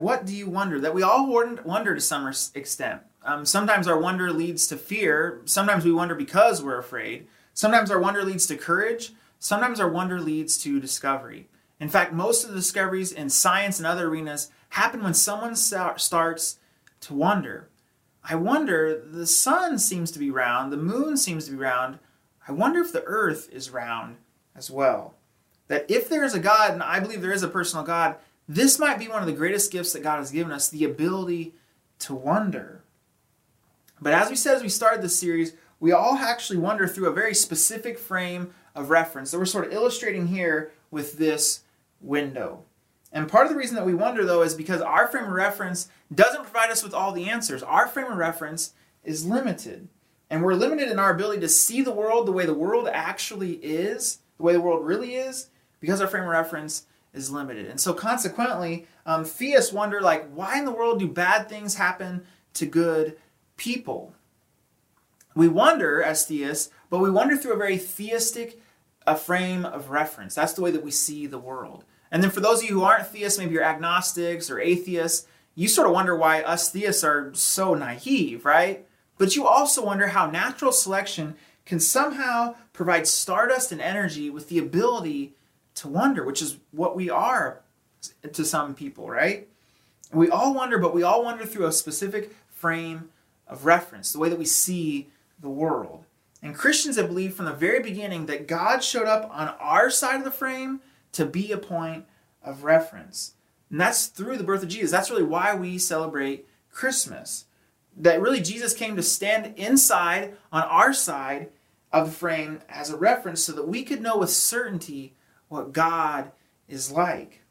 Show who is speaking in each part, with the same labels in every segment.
Speaker 1: What do you wonder? That we all wonder to some extent. Um, sometimes our wonder leads to fear. Sometimes we wonder because we're afraid. Sometimes our wonder leads to courage. Sometimes our wonder leads to discovery. In fact, most of the discoveries in science and other arenas happen when someone starts to wonder. I wonder, the sun seems to be round, the moon seems to be round. I wonder if the earth is round as well. That if there is a God, and I believe there is a personal God, this might be one of the greatest gifts that God has given us the ability to wonder. But as we said as we started this series, we all actually wonder through a very specific frame of reference that we're sort of illustrating here with this window. And part of the reason that we wonder, though, is because our frame of reference doesn't provide us with all the answers. Our frame of reference is limited. And we're limited in our ability to see the world the way the world actually is, the way the world really is, because our frame of reference is limited. And so consequently, um, theists wonder like, why in the world do bad things happen to good people? We wonder as theists, but we wonder through a very theistic a frame of reference. That's the way that we see the world. And then for those of you who aren't theists, maybe you're agnostics or atheists, you sort of wonder why us theists are so naive, right? But you also wonder how natural selection can somehow provide stardust and energy with the ability to wonder, which is what we are to some people, right? We all wonder, but we all wonder through a specific frame of reference, the way that we see the world. And Christians have believed from the very beginning that God showed up on our side of the frame to be a point of reference. And that's through the birth of Jesus. That's really why we celebrate Christmas. That really Jesus came to stand inside on our side of the frame as a reference so that we could know with certainty what God is like.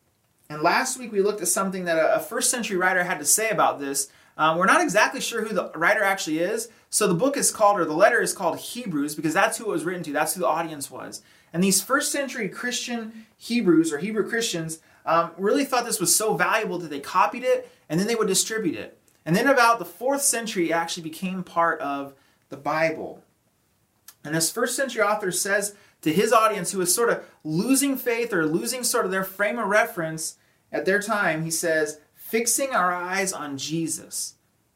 Speaker 1: And last week we looked at something that a first century writer had to say about this. Um, we're not exactly sure who the writer actually is. So the book is called, or the letter is called Hebrews, because that's who it was written to. That's who the audience was. And these first century Christian Hebrews, or Hebrew Christians, um, really thought this was so valuable that they copied it and then they would distribute it. And then about the fourth century, it actually became part of the Bible. And this first century author says to his audience who is sort of losing faith or losing sort of their frame of reference at their time, he says, fixing our eyes on Jesus,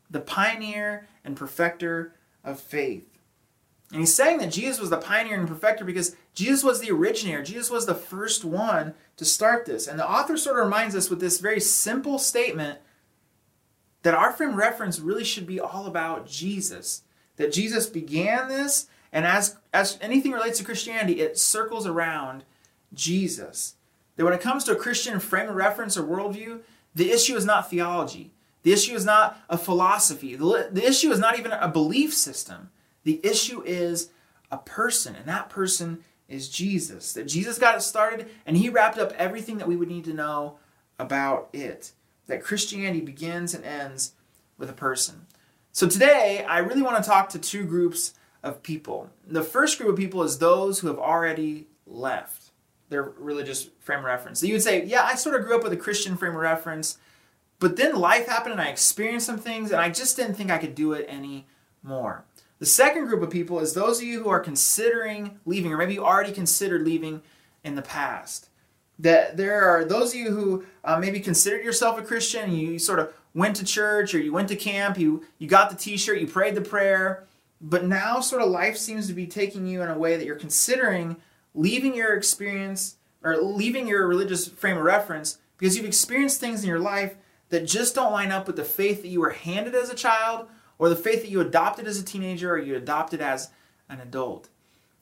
Speaker 1: the pioneer and perfecter of faith. And he's saying that Jesus was the pioneer and perfecter because Jesus was the originator. Jesus was the first one to start this. And the author sort of reminds us with this very simple statement that our frame of reference really should be all about Jesus. That Jesus began this and as, as anything relates to Christianity, it circles around Jesus. That when it comes to a Christian frame of reference or worldview, the issue is not theology. The issue is not a philosophy. The, the issue is not even a belief system. The issue is a person, and that person is Jesus. That Jesus got it started, and he wrapped up everything that we would need to know about it. That Christianity begins and ends with a person. So today, I really want to talk to two groups of people. The first group of people is those who have already left their religious frame of reference. So you would say, Yeah, I sort of grew up with a Christian frame of reference, but then life happened and I experienced some things and I just didn't think I could do it anymore. The second group of people is those of you who are considering leaving, or maybe you already considered leaving in the past. That there are those of you who uh, maybe considered yourself a Christian, you sort of went to church or you went to camp, you, you got the t shirt, you prayed the prayer, but now, sort of, life seems to be taking you in a way that you're considering leaving your experience or leaving your religious frame of reference because you've experienced things in your life that just don't line up with the faith that you were handed as a child or the faith that you adopted as a teenager or you adopted as an adult.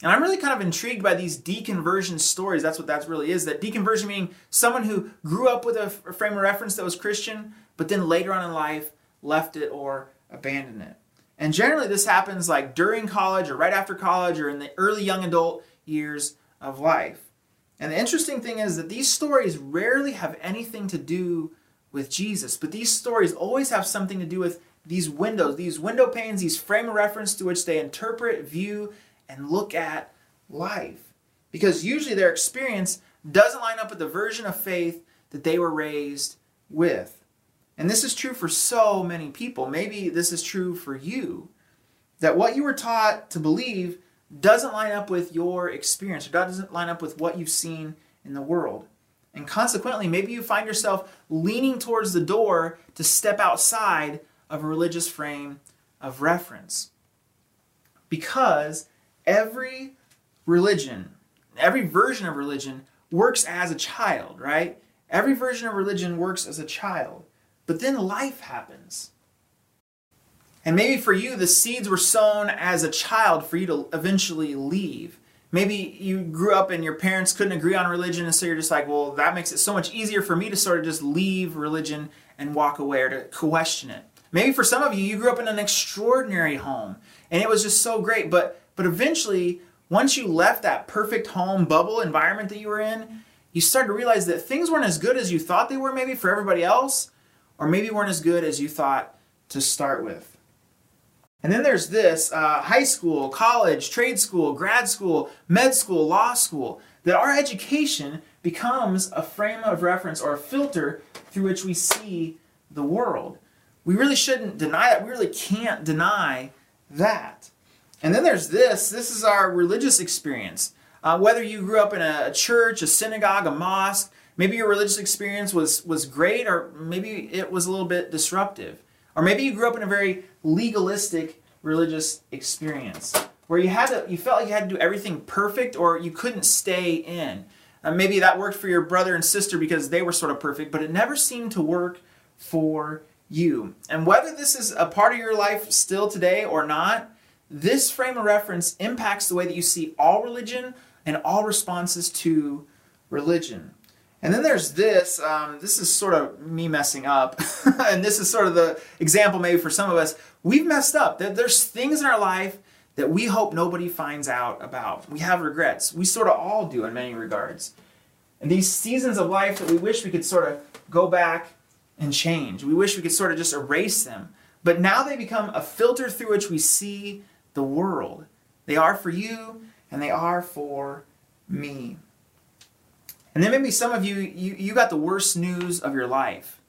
Speaker 1: And I'm really kind of intrigued by these deconversion stories. That's what that really is. That deconversion meaning someone who grew up with a frame of reference that was Christian, but then later on in life left it or abandoned it. And generally, this happens like during college or right after college or in the early young adult years of life. And the interesting thing is that these stories rarely have anything to do with Jesus, but these stories always have something to do with these windows, these window panes, these frame of reference to which they interpret, view, and look at life. Because usually their experience doesn't line up with the version of faith that they were raised with. And this is true for so many people. Maybe this is true for you. That what you were taught to believe doesn't line up with your experience, or doesn't line up with what you've seen in the world. And consequently, maybe you find yourself leaning towards the door to step outside of a religious frame of reference. Because every religion, every version of religion works as a child, right? Every version of religion works as a child. But then life happens. And maybe for you, the seeds were sown as a child for you to eventually leave. Maybe you grew up and your parents couldn't agree on religion, and so you're just like, well, that makes it so much easier for me to sort of just leave religion and walk away or to question it. Maybe for some of you, you grew up in an extraordinary home and it was just so great, but but eventually, once you left that perfect home bubble environment that you were in, you started to realize that things weren't as good as you thought they were maybe for everybody else, or maybe weren't as good as you thought to start with. And then there's this uh, high school, college, trade school, grad school, med school, law school, that our education becomes a frame of reference or a filter through which we see the world. We really shouldn't deny that. We really can't deny that. And then there's this this is our religious experience. Uh, whether you grew up in a church, a synagogue, a mosque, maybe your religious experience was, was great, or maybe it was a little bit disruptive. Or maybe you grew up in a very legalistic religious experience where you had to, you felt like you had to do everything perfect or you couldn't stay in. Uh, maybe that worked for your brother and sister because they were sort of perfect, but it never seemed to work for you. And whether this is a part of your life still today or not, this frame of reference impacts the way that you see all religion and all responses to religion. And then there's this. Um, this is sort of me messing up, and this is sort of the example maybe for some of us. We've messed up. There's things in our life that we hope nobody finds out about. We have regrets. We sort of all do in many regards. And these seasons of life that we wish we could sort of go back and change. We wish we could sort of just erase them. But now they become a filter through which we see the world. They are for you and they are for me. And then maybe some of you, you, you got the worst news of your life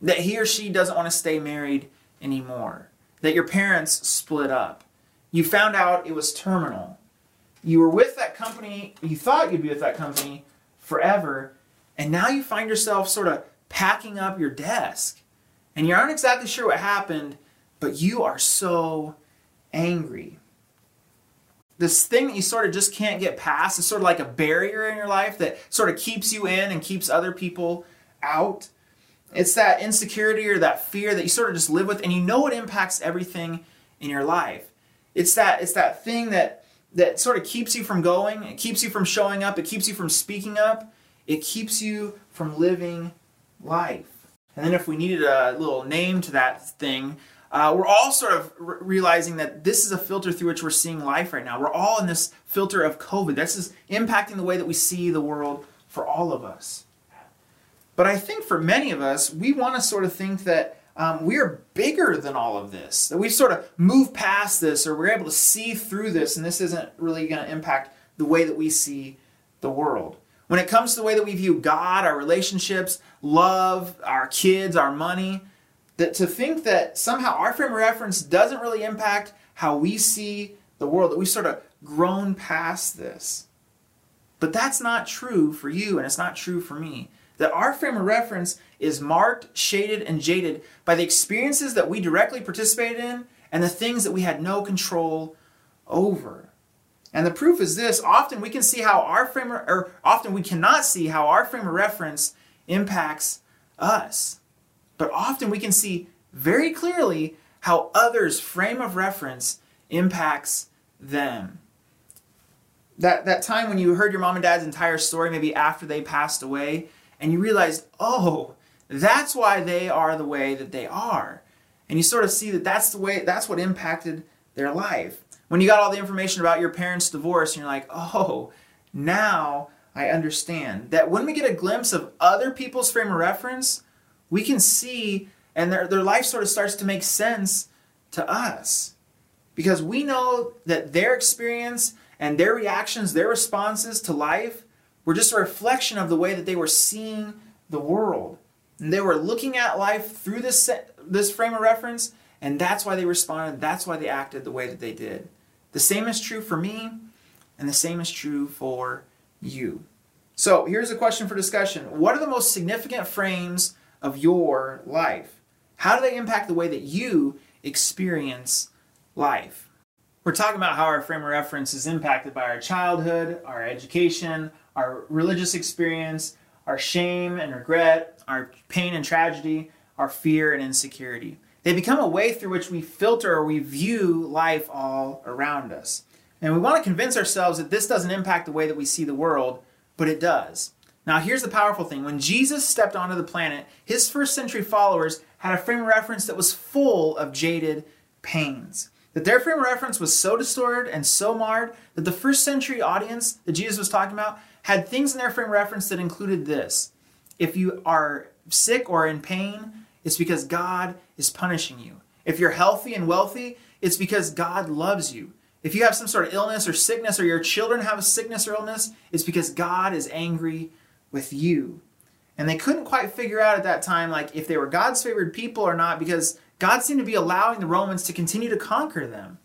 Speaker 1: that he or she doesn't want to stay married anymore, that your parents split up. You found out it was terminal. You were with that company, you thought you'd be with that company forever, and now you find yourself sort of packing up your desk. And you aren't exactly sure what happened, but you are so angry this thing that you sort of just can't get past is sort of like a barrier in your life that sort of keeps you in and keeps other people out. It's that insecurity or that fear that you sort of just live with and you know it impacts everything in your life. It's that it's that thing that that sort of keeps you from going, it keeps you from showing up, it keeps you from speaking up, it keeps you from living life. And then if we needed a little name to that thing, uh, we're all sort of realizing that this is a filter through which we're seeing life right now. We're all in this filter of COVID. This is impacting the way that we see the world for all of us. But I think for many of us, we want to sort of think that um, we are bigger than all of this, that we've sort of moved past this or we're able to see through this, and this isn't really going to impact the way that we see the world. When it comes to the way that we view God, our relationships, love, our kids, our money, that to think that somehow our frame of reference doesn't really impact how we see the world, that we've sort of grown past this. But that's not true for you, and it's not true for me. That our frame of reference is marked, shaded, and jaded by the experiences that we directly participated in and the things that we had no control over. And the proof is this often we can see how our frame, or often we cannot see how our frame of reference impacts us. But often we can see very clearly how others' frame of reference impacts them. That, that time when you heard your mom and dad's entire story, maybe after they passed away, and you realized, oh, that's why they are the way that they are. And you sort of see that that's the way, that's what impacted their life. When you got all the information about your parents' divorce, and you're like, oh, now I understand. That when we get a glimpse of other people's frame of reference, we can see and their, their life sort of starts to make sense to us because we know that their experience and their reactions, their responses to life were just a reflection of the way that they were seeing the world. And they were looking at life through this, this frame of reference, and that's why they responded, that's why they acted the way that they did. The same is true for me, and the same is true for you. So here's a question for discussion What are the most significant frames of your life? How do they impact the way that you experience life? We're talking about how our frame of reference is impacted by our childhood, our education, our religious experience, our shame and regret, our pain and tragedy, our fear and insecurity. They become a way through which we filter or we view life all around us. And we want to convince ourselves that this doesn't impact the way that we see the world, but it does. Now, here's the powerful thing when Jesus stepped onto the planet, his first century followers had a frame of reference that was full of jaded pains. That their frame of reference was so distorted and so marred that the first century audience that Jesus was talking about had things in their frame of reference that included this. If you are sick or in pain, it's because God is punishing you. If you're healthy and wealthy, it's because God loves you. If you have some sort of illness or sickness, or your children have a sickness or illness, it's because God is angry with you. And they couldn't quite figure out at that time, like, if they were God's favored people or not, because God seemed to be allowing the Romans to continue to conquer them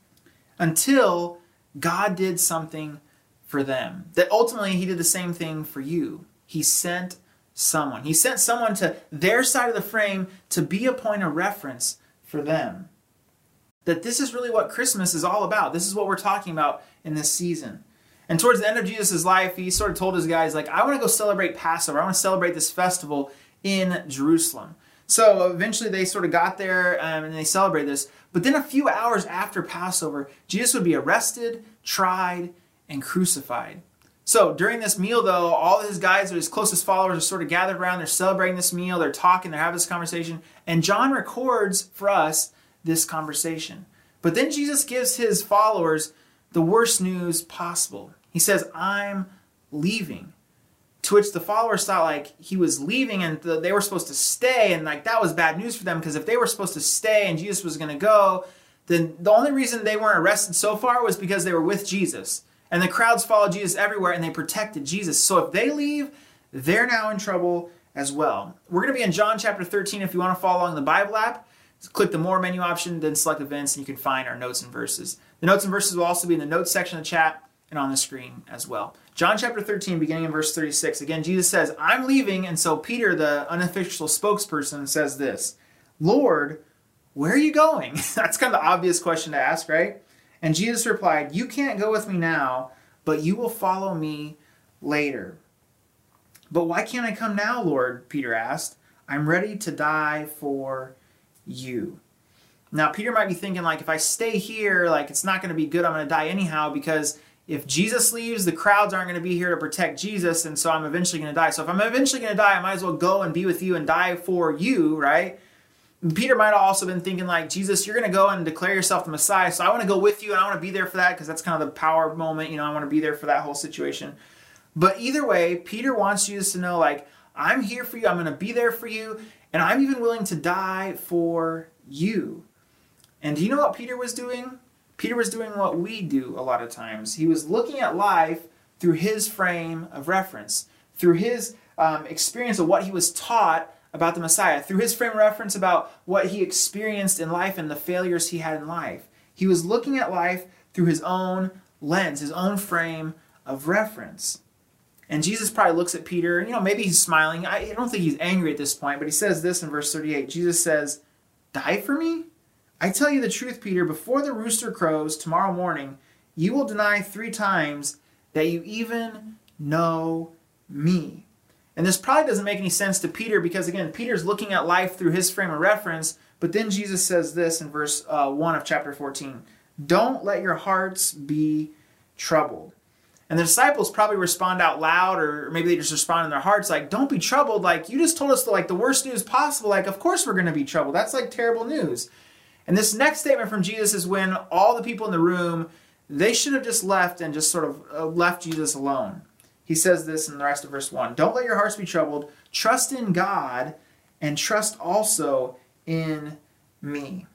Speaker 1: until God did something for them. That ultimately, He did the same thing for you. He sent someone. He sent someone to their side of the frame to be a point of reference for them. That this is really what Christmas is all about. This is what we're talking about in this season. And towards the end of Jesus' life, he sort of told his guys, like, I want to go celebrate Passover. I want to celebrate this festival in Jerusalem. So eventually they sort of got there um, and they celebrated this. But then a few hours after Passover, Jesus would be arrested, tried, and crucified. So during this meal, though, all his guys, or his closest followers, are sort of gathered around. They're celebrating this meal. They're talking. They're having this conversation. And John records for us this conversation. But then Jesus gives his followers the worst news possible. He says, I'm leaving. To which the followers thought like he was leaving and they were supposed to stay. And like that was bad news for them because if they were supposed to stay and Jesus was going to go, then the only reason they weren't arrested so far was because they were with Jesus. And the crowds followed Jesus everywhere and they protected Jesus. So if they leave, they're now in trouble as well. We're going to be in John chapter 13 if you want to follow along the Bible app. click the More menu option, then select events, and you can find our notes and verses. The notes and verses will also be in the notes section of the chat and on the screen as well. John chapter 13, beginning in verse 36. Again, Jesus says, I'm leaving. And so Peter, the unofficial spokesperson, says this Lord, where are you going? That's kind of the obvious question to ask, right? And Jesus replied, You can't go with me now, but you will follow me later. But why can't I come now, Lord? Peter asked. I'm ready to die for you. Now, Peter might be thinking, like, if I stay here, like, it's not going to be good. I'm going to die anyhow because if Jesus leaves, the crowds aren't going to be here to protect Jesus, and so I'm eventually going to die. So if I'm eventually going to die, I might as well go and be with you and die for you, right? Peter might have also been thinking like, Jesus, you're going to go and declare yourself the Messiah, so I want to go with you and I want to be there for that because that's kind of the power moment. You know, I want to be there for that whole situation. But either way, Peter wants Jesus to know like, I'm here for you. I'm going to be there for you, and I'm even willing to die for you. And do you know what Peter was doing? Peter was doing what we do a lot of times. He was looking at life through his frame of reference, through his um, experience of what he was taught about the Messiah, through his frame of reference about what he experienced in life and the failures he had in life. He was looking at life through his own lens, his own frame of reference. And Jesus probably looks at Peter, and you know, maybe he's smiling. I don't think he's angry at this point, but he says this in verse 38. Jesus says, Die for me? I tell you the truth, Peter, before the rooster crows tomorrow morning, you will deny three times that you even know me. And this probably doesn't make any sense to Peter because, again, Peter's looking at life through his frame of reference. But then Jesus says this in verse uh, 1 of chapter 14 Don't let your hearts be troubled. And the disciples probably respond out loud, or maybe they just respond in their hearts, like, Don't be troubled. Like, you just told us the, like, the worst news possible. Like, of course we're going to be troubled. That's like terrible news. And this next statement from Jesus is when all the people in the room, they should have just left and just sort of uh, left Jesus alone he says this in the rest of verse 1 Don't let your hearts be troubled. Trust in God and trust also in me.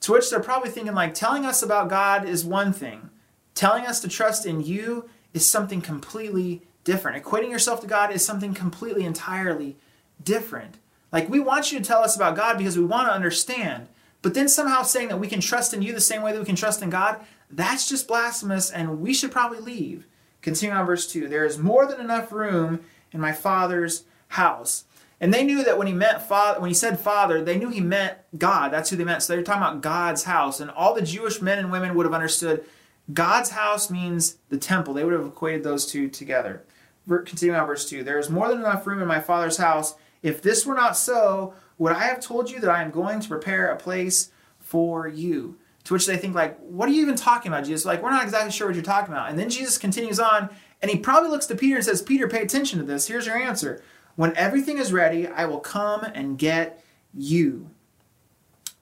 Speaker 1: To which they're probably thinking, like, telling us about God is one thing, telling us to trust in you is something completely different. Equating yourself to God is something completely, entirely different. Like, we want you to tell us about God because we want to understand. But then somehow saying that we can trust in you the same way that we can trust in God, that's just blasphemous, and we should probably leave. Continuing on verse 2 There is more than enough room in my Father's house. And they knew that when he meant father, when he said father, they knew he meant God. That's who they meant. So they were talking about God's house. And all the Jewish men and women would have understood God's house means the temple. They would have equated those two together. Continuing on verse 2 There is more than enough room in my Father's house. If this were not so, would I have told you that I am going to prepare a place for you? To which they think, like, what are you even talking about, Jesus? Like, we're not exactly sure what you're talking about. And then Jesus continues on, and he probably looks to Peter and says, Peter, pay attention to this. Here's your answer. When everything is ready, I will come and get you,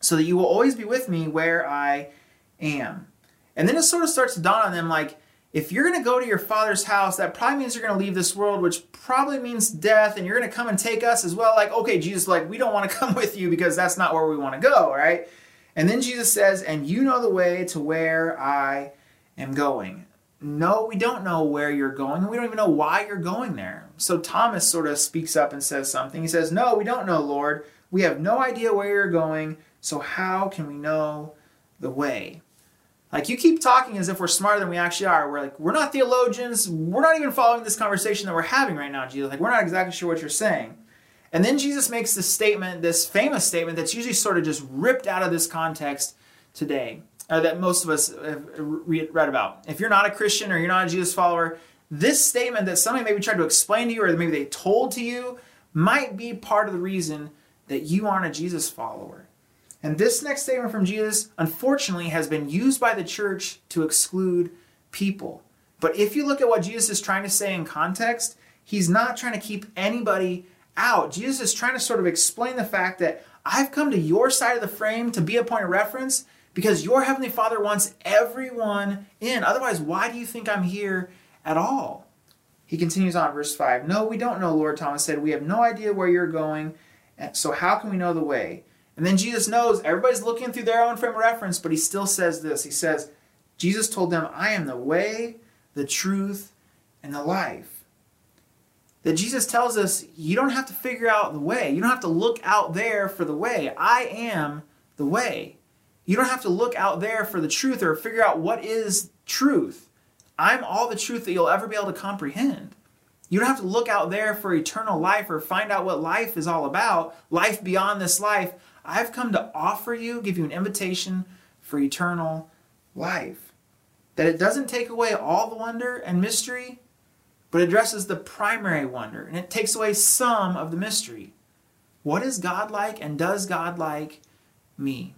Speaker 1: so that you will always be with me where I am. And then it sort of starts to dawn on them, like, if you're going to go to your father's house, that probably means you're going to leave this world, which probably means death, and you're going to come and take us as well. Like, okay, Jesus, like, we don't want to come with you because that's not where we want to go, right? And then Jesus says, And you know the way to where I am going. No, we don't know where you're going, and we don't even know why you're going there. So Thomas sort of speaks up and says something. He says, No, we don't know, Lord. We have no idea where you're going, so how can we know the way? Like you keep talking as if we're smarter than we actually are. We're like, we're not theologians. We're not even following this conversation that we're having right now, Jesus. Like, we're not exactly sure what you're saying. And then Jesus makes this statement, this famous statement that's usually sort of just ripped out of this context today, or that most of us have read about. If you're not a Christian or you're not a Jesus follower, this statement that somebody maybe tried to explain to you or maybe they told to you might be part of the reason that you aren't a Jesus follower. And this next statement from Jesus, unfortunately, has been used by the church to exclude people. But if you look at what Jesus is trying to say in context, he's not trying to keep anybody out. Jesus is trying to sort of explain the fact that I've come to your side of the frame to be a point of reference because your Heavenly Father wants everyone in. Otherwise, why do you think I'm here at all? He continues on, verse 5 No, we don't know, Lord, Thomas said. We have no idea where you're going, so how can we know the way? And then Jesus knows everybody's looking through their own frame of reference, but he still says this. He says, Jesus told them, I am the way, the truth, and the life that Jesus tells us you don't have to figure out the way. You don't have to look out there for the way. I am the way. You don't have to look out there for the truth or figure out what is truth. I'm all the truth that you'll ever be able to comprehend. You don't have to look out there for eternal life or find out what life is all about, life beyond this life. I've come to offer you, give you an invitation for eternal life. That it doesn't take away all the wonder and mystery, but addresses the primary wonder, and it takes away some of the mystery. What is God like, and does God like me?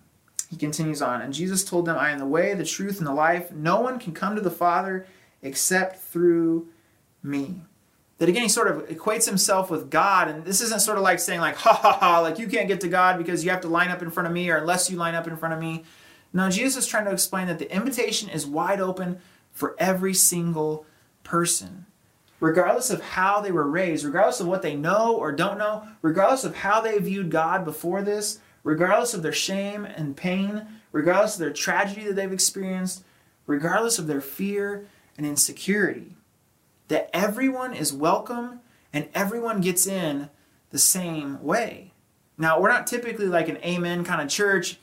Speaker 1: He continues on, and Jesus told them, I am the way, the truth, and the life. No one can come to the Father except through me. That again, he sort of equates himself with God, and this isn't sort of like saying, like, ha ha ha, like you can't get to God because you have to line up in front of me, or unless you line up in front of me. No, Jesus is trying to explain that the invitation is wide open for every single person regardless of how they were raised, regardless of what they know or don't know, regardless of how they viewed God before this, regardless of their shame and pain, regardless of their tragedy that they've experienced, regardless of their fear and insecurity, that everyone is welcome and everyone gets in the same way. Now, we're not typically like an amen kind of church,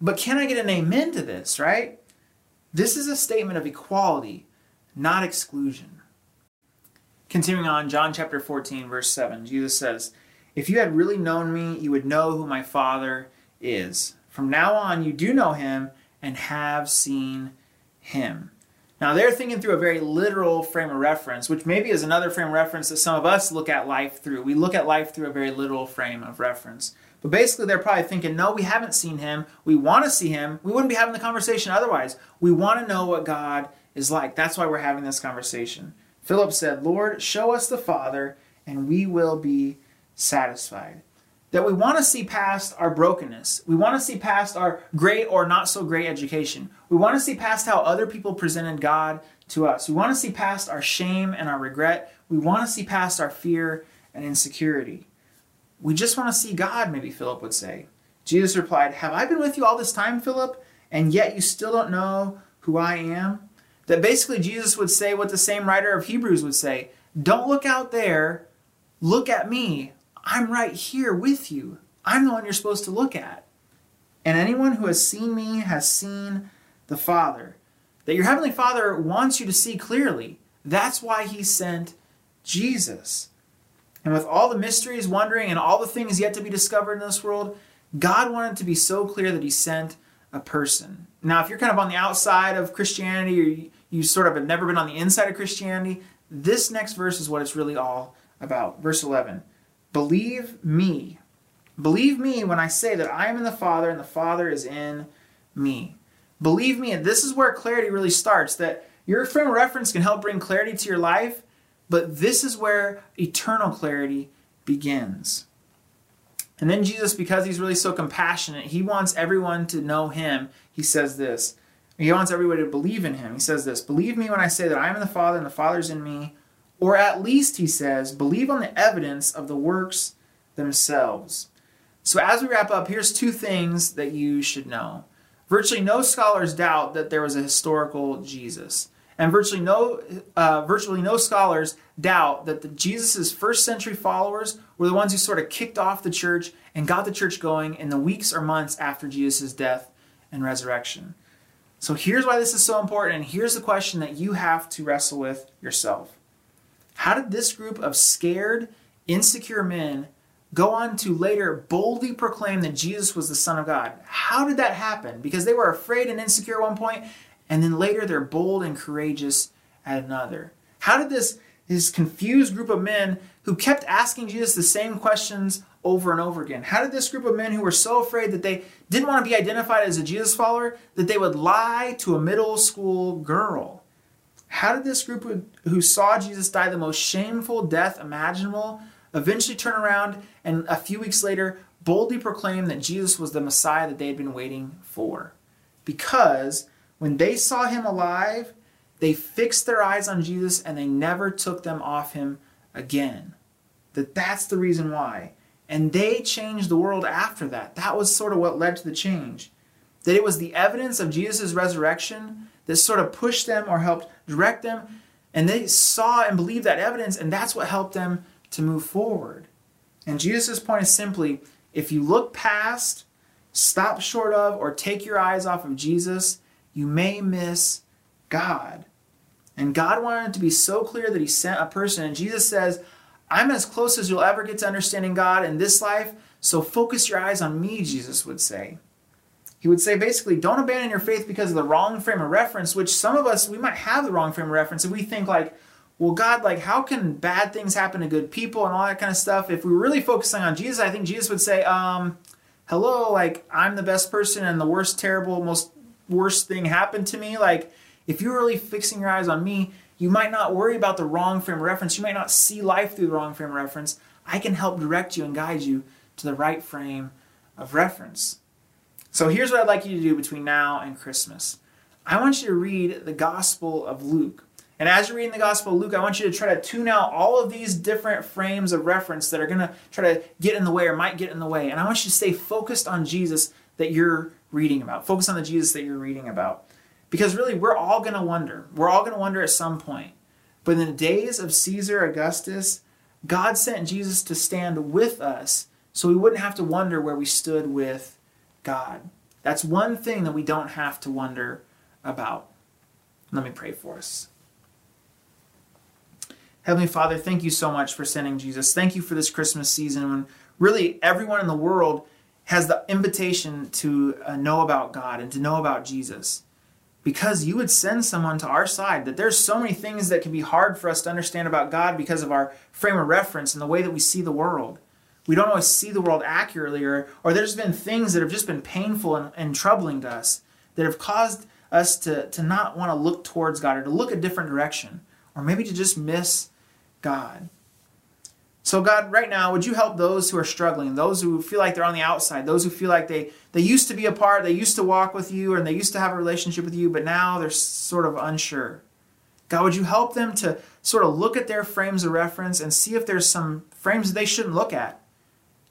Speaker 1: but can I get an amen to this, right? This is a statement of equality, not exclusion. Continuing on, John chapter 14, verse 7, Jesus says, If you had really known me, you would know who my Father is. From now on, you do know him and have seen him. Now, they're thinking through a very literal frame of reference, which maybe is another frame of reference that some of us look at life through. We look at life through a very literal frame of reference. But basically, they're probably thinking, no, we haven't seen him. We want to see him. We wouldn't be having the conversation otherwise. We want to know what God is like. That's why we're having this conversation. Philip said, Lord, show us the Father, and we will be satisfied. That we want to see past our brokenness. We want to see past our great or not so great education. We want to see past how other people presented God to us. We want to see past our shame and our regret. We want to see past our fear and insecurity. We just want to see God, maybe Philip would say. Jesus replied, Have I been with you all this time, Philip, and yet you still don't know who I am? That basically Jesus would say what the same writer of Hebrews would say Don't look out there, look at me. I'm right here with you. I'm the one you're supposed to look at. And anyone who has seen me has seen the Father. That your Heavenly Father wants you to see clearly. That's why he sent Jesus. And with all the mysteries, wondering, and all the things yet to be discovered in this world, God wanted to be so clear that he sent a person. Now, if you're kind of on the outside of Christianity or you, sort of have never been on the inside of Christianity, this next verse is what it's really all about. Verse 11 Believe me. Believe me when I say that I am in the Father and the Father is in me. Believe me, and this is where clarity really starts that your frame of reference can help bring clarity to your life, but this is where eternal clarity begins. And then Jesus, because he's really so compassionate, he wants everyone to know him. He says this. He wants everybody to believe in him. He says this Believe me when I say that I am in the Father and the Father's in me. Or at least, he says, believe on the evidence of the works themselves. So, as we wrap up, here's two things that you should know. Virtually no scholars doubt that there was a historical Jesus. And virtually no, uh, virtually no scholars doubt that the Jesus' first century followers were the ones who sort of kicked off the church and got the church going in the weeks or months after Jesus' death and resurrection. So here's why this is so important, and here's the question that you have to wrestle with yourself. How did this group of scared, insecure men go on to later boldly proclaim that Jesus was the Son of God? How did that happen? Because they were afraid and insecure at one point, and then later they're bold and courageous at another. How did this, this confused group of men who kept asking Jesus the same questions over and over again? How did this group of men who were so afraid that they didn't want to be identified as a Jesus follower that they would lie to a middle school girl? How did this group who, saw Jesus die the most shameful death imaginable eventually turn around and a few weeks later boldly proclaim that Jesus was the Messiah that they had been waiting for? Because when they saw him alive, they fixed their eyes on Jesus and they never took them off him again. That that's the reason why. And they changed the world after that. That was sort of what led to the change. That it was the evidence of Jesus' resurrection that sort of pushed them or helped direct them. And they saw and believed that evidence, and that's what helped them to move forward. And Jesus' point is simply if you look past, stop short of, or take your eyes off of Jesus, you may miss God. And God wanted to be so clear that He sent a person. And Jesus says, I'm as close as you'll ever get to understanding God in this life, so focus your eyes on me, Jesus would say. He would say basically, don't abandon your faith because of the wrong frame of reference, which some of us, we might have the wrong frame of reference. and we think, like, well, God, like, how can bad things happen to good people and all that kind of stuff? If we were really focusing on Jesus, I think Jesus would say, um, hello, like, I'm the best person and the worst, terrible, most worst thing happened to me. Like, if you're really fixing your eyes on me, you might not worry about the wrong frame of reference. You might not see life through the wrong frame of reference. I can help direct you and guide you to the right frame of reference. So here's what I'd like you to do between now and Christmas. I want you to read the Gospel of Luke. And as you're reading the Gospel of Luke, I want you to try to tune out all of these different frames of reference that are going to try to get in the way or might get in the way. And I want you to stay focused on Jesus that you're reading about. Focus on the Jesus that you're reading about. Because really, we're all going to wonder. We're all going to wonder at some point. But in the days of Caesar Augustus, God sent Jesus to stand with us so we wouldn't have to wonder where we stood with God. That's one thing that we don't have to wonder about. Let me pray for us. Heavenly Father, thank you so much for sending Jesus. Thank you for this Christmas season when really everyone in the world has the invitation to uh, know about God and to know about Jesus. Because you would send someone to our side, that there's so many things that can be hard for us to understand about God because of our frame of reference and the way that we see the world. We don't always see the world accurately, or, or there's been things that have just been painful and, and troubling to us that have caused us to, to not want to look towards God or to look a different direction, or maybe to just miss God. So, God, right now, would you help those who are struggling, those who feel like they're on the outside, those who feel like they, they used to be a part, they used to walk with you, and they used to have a relationship with you, but now they're sort of unsure. God, would you help them to sort of look at their frames of reference and see if there's some frames they shouldn't look at?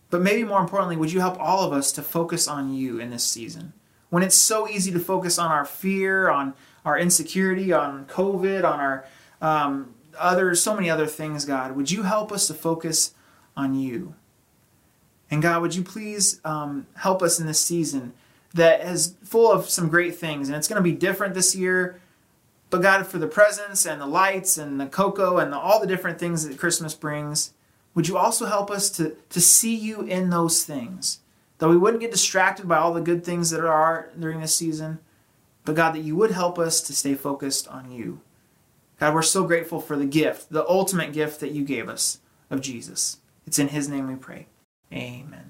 Speaker 1: But maybe more importantly, would you help all of us to focus on you in this season? When it's so easy to focus on our fear, on our insecurity, on COVID, on our um, other so many other things, God. Would you help us to focus on you? And God, would you please um, help us in this season that is full of some great things, and it's going to be different this year. But God, for the presents and the lights and the cocoa and the, all the different things that Christmas brings, would you also help us to, to see you in those things? That we wouldn't get distracted by all the good things that are during this season, but God, that you would help us to stay focused on you. God, we're so grateful for the gift, the ultimate gift that you gave us of Jesus. It's in his name we pray. Amen.